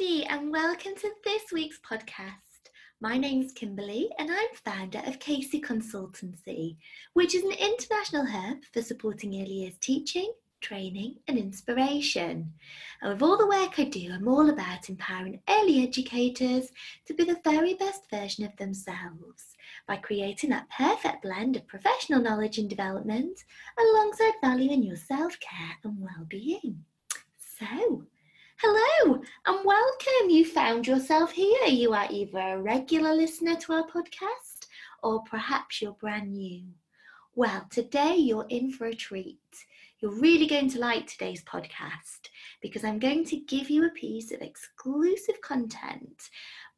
everybody, and welcome to this week's podcast. My name's Kimberly, and I'm founder of Casey Consultancy, which is an international hub for supporting early years teaching, training, and inspiration. And with all the work I do, I'm all about empowering early educators to be the very best version of themselves by creating that perfect blend of professional knowledge and development alongside valuing your self care and well being. So, Hello and welcome. You found yourself here. You are either a regular listener to our podcast or perhaps you're brand new. Well, today you're in for a treat. You're really going to like today's podcast because I'm going to give you a piece of exclusive content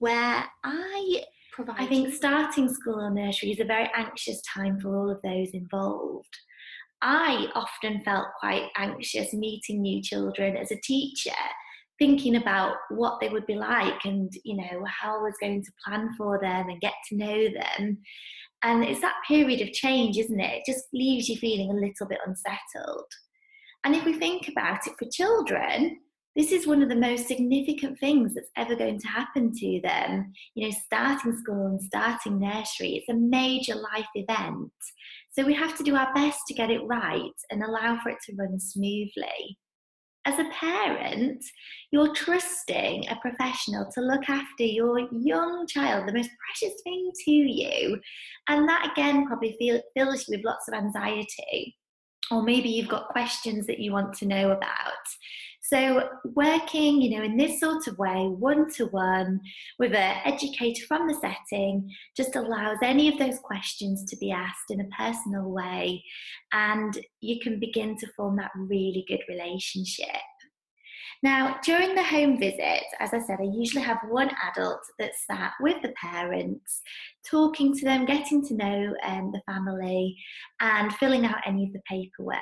where I provide. I think starting school or nursery is a very anxious time for all of those involved. I often felt quite anxious meeting new children as a teacher thinking about what they would be like and you know how I was going to plan for them and get to know them. And it's that period of change isn't it? It just leaves you feeling a little bit unsettled. And if we think about it for children this is one of the most significant things that's ever going to happen to them. You know starting school and starting nursery it's a major life event. So we have to do our best to get it right and allow for it to run smoothly as a parent, you're trusting a professional to look after your young child, the most precious thing to you. And that again probably feel, fills you with lots of anxiety. Or maybe you've got questions that you want to know about. So, working, you know, in this sort of way, one to one with an educator from the setting, just allows any of those questions to be asked in a personal way, and you can begin to form that really good relationship. Now, during the home visit, as I said, I usually have one adult that's sat with the parents, talking to them, getting to know um, the family, and filling out any of the paperwork.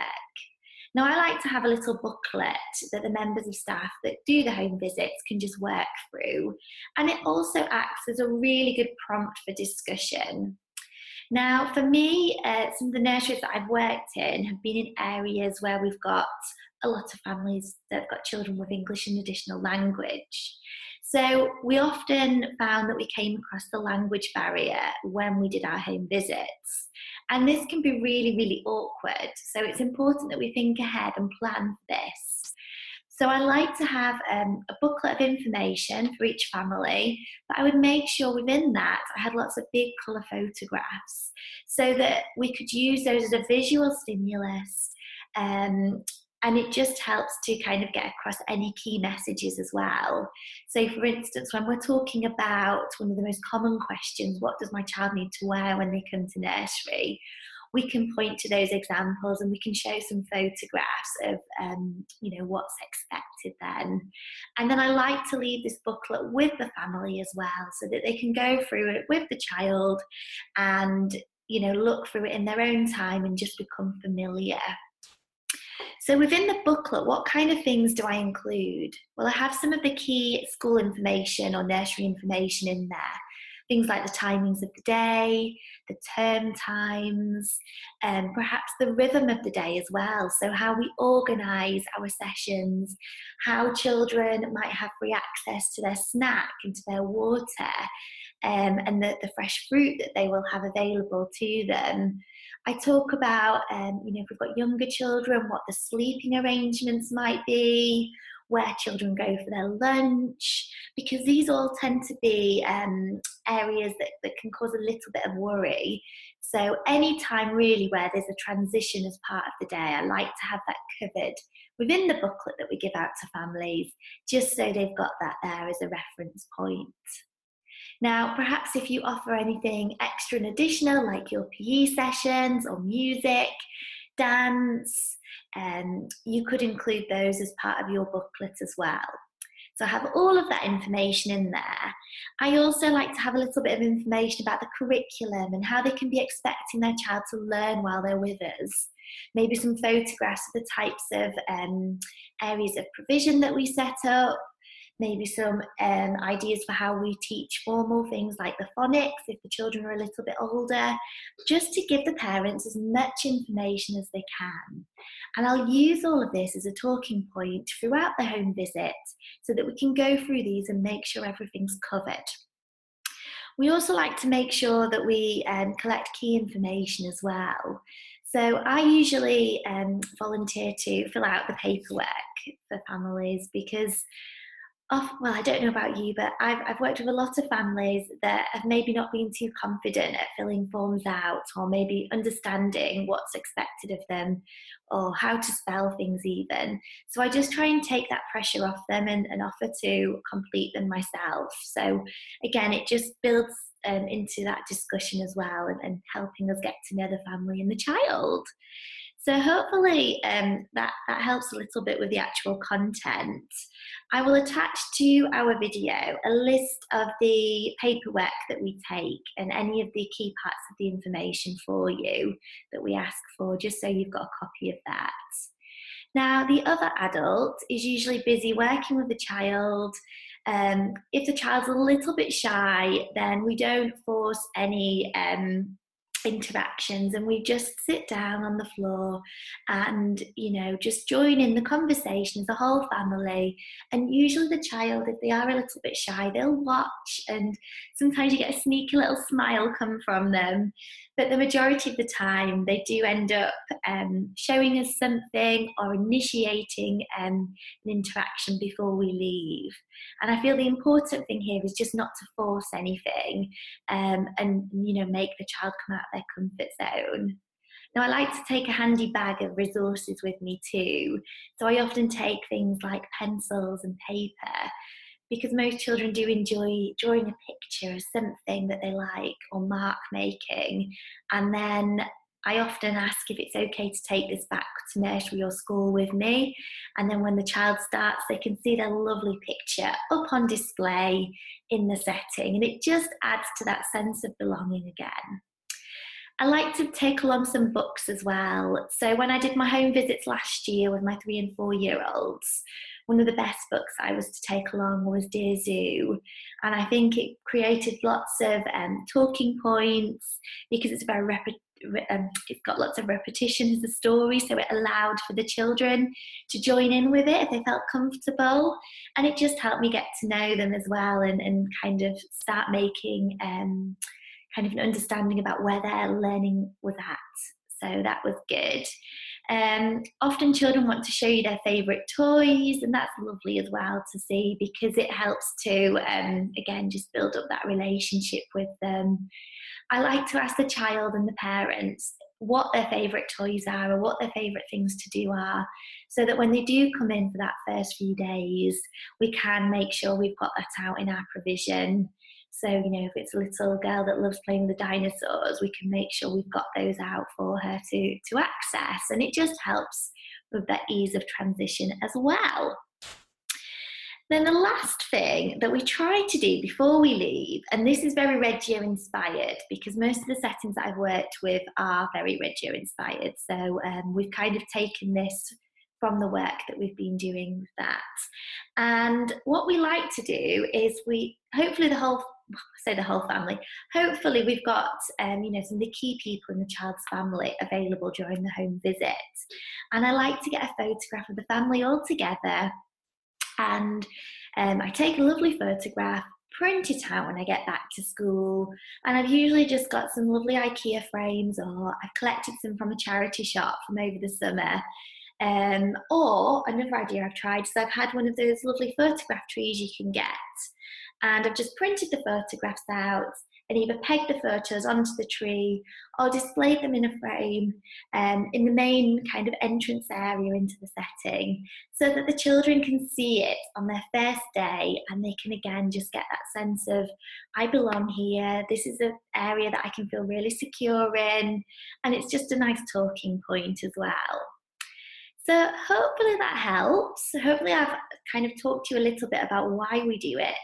Now, I like to have a little booklet that the members of staff that do the home visits can just work through, and it also acts as a really good prompt for discussion. Now, for me, uh, some of the nurseries that I've worked in have been in areas where we've got a lot of families that have got children with English and additional language. So we often found that we came across the language barrier when we did our home visits. And this can be really, really awkward. So it's important that we think ahead and plan for this. So I like to have um, a booklet of information for each family, but I would make sure within that I had lots of big colour photographs so that we could use those as a visual stimulus um, and it just helps to kind of get across any key messages as well. So, for instance, when we're talking about one of the most common questions, what does my child need to wear when they come to nursery? We can point to those examples and we can show some photographs of, um, you know, what's expected then. And then I like to leave this booklet with the family as well so that they can go through it with the child and, you know, look through it in their own time and just become familiar so within the booklet, what kind of things do I include? Well, I have some of the key school information or nursery information in there. Things like the timings of the day, the term times, and um, perhaps the rhythm of the day as well. So, how we organise our sessions, how children might have free access to their snack and to their water, um, and the, the fresh fruit that they will have available to them. I talk about, um, you know, if we've got younger children, what the sleeping arrangements might be, where children go for their lunch, because these all tend to be um, areas that, that can cause a little bit of worry. So, any time really where there's a transition as part of the day, I like to have that covered within the booklet that we give out to families, just so they've got that there as a reference point. Now, perhaps if you offer anything extra and additional, like your PE sessions or music, dance, um, you could include those as part of your booklet as well. So I have all of that information in there. I also like to have a little bit of information about the curriculum and how they can be expecting their child to learn while they're with us. Maybe some photographs of the types of um, areas of provision that we set up, maybe some um, ideas for how we teach formal things like the phonics if the children are a little bit older, just to give the parents as much information as they can. And I'll use all of this as a talking point throughout the home visit so that we can go through these and make sure everything's covered. We also like to make sure that we um, collect key information as well. So I usually um, volunteer to fill out the paperwork for families because off, well, I don't know about you, but I've, I've worked with a lot of families that have maybe not been too confident at filling forms out or maybe understanding what's expected of them or how to spell things even. So I just try and take that pressure off them and, and offer to complete them myself. So again, it just builds um, into that discussion as well and, and helping us get to know the family and the child. So hopefully um, that, that helps a little bit with the actual content. I will attach to our video a list of the paperwork that we take and any of the key parts of the information for you that we ask for, just so you've got a copy of that. Now, the other adult is usually busy working with the child. Um, if the child's a little bit shy, then we don't force any um, interactions and we just sit down on the floor and you know just join in the conversation as a whole family. And usually the child if they are a little bit shy they'll watch and sometimes you get a sneaky little smile come from them but the majority of the time they do end up um, showing us something or initiating um, an interaction before we leave. And I feel the important thing here is just not to force anything um, and you know make the child come out of their comfort zone. Now, I like to take a handy bag of resources with me too. So I often take things like pencils and paper because most children do enjoy drawing a picture of something that they like or mark making. And then I often ask if it's okay to take this back to nursery or school with me. And then when the child starts, they can see their lovely picture up on display in the setting. And it just adds to that sense of belonging again. I like to take along some books as well. So when I did my home visits last year with my three and four year olds, one of the best books I was to take along was Dear Zoo. And I think it created lots of um, talking points because it's very repetitive. Um, it's got lots of repetition as a story, so it allowed for the children to join in with it if they felt comfortable. And it just helped me get to know them as well and, and kind of start making um, kind of an understanding about where their learning was at. So that was good. Um, often children want to show you their favourite toys, and that's lovely as well to see because it helps to, um, again, just build up that relationship with them. I like to ask the child and the parents what their favourite toys are or what their favourite things to do are, so that when they do come in for that first few days, we can make sure we've got that out in our provision. So, you know, if it's a little girl that loves playing the dinosaurs, we can make sure we've got those out for her to, to access. And it just helps with that ease of transition as well. Then the last thing that we try to do before we leave, and this is very Reggio inspired because most of the settings that I've worked with are very Reggio inspired. So um, we've kind of taken this from the work that we've been doing with that. And what we like to do is we hopefully the whole say the whole family. Hopefully, we've got um, you know some of the key people in the child's family available during the home visit, and I like to get a photograph of the family all together, and um, I take a lovely photograph. Print it out when I get back to school, and I've usually just got some lovely IKEA frames, or I've collected some from a charity shop from over the summer, um, or another idea I've tried is I've had one of those lovely photograph trees you can get and I've just printed the photographs out and either pegged the photos onto the tree or displayed them in a frame um, in the main kind of entrance area into the setting so that the children can see it on their first day and they can again just get that sense of I belong here, this is an area that I can feel really secure in, and it's just a nice talking point as well. So hopefully that helps. Hopefully I've kind of talked to you a little bit about why we do it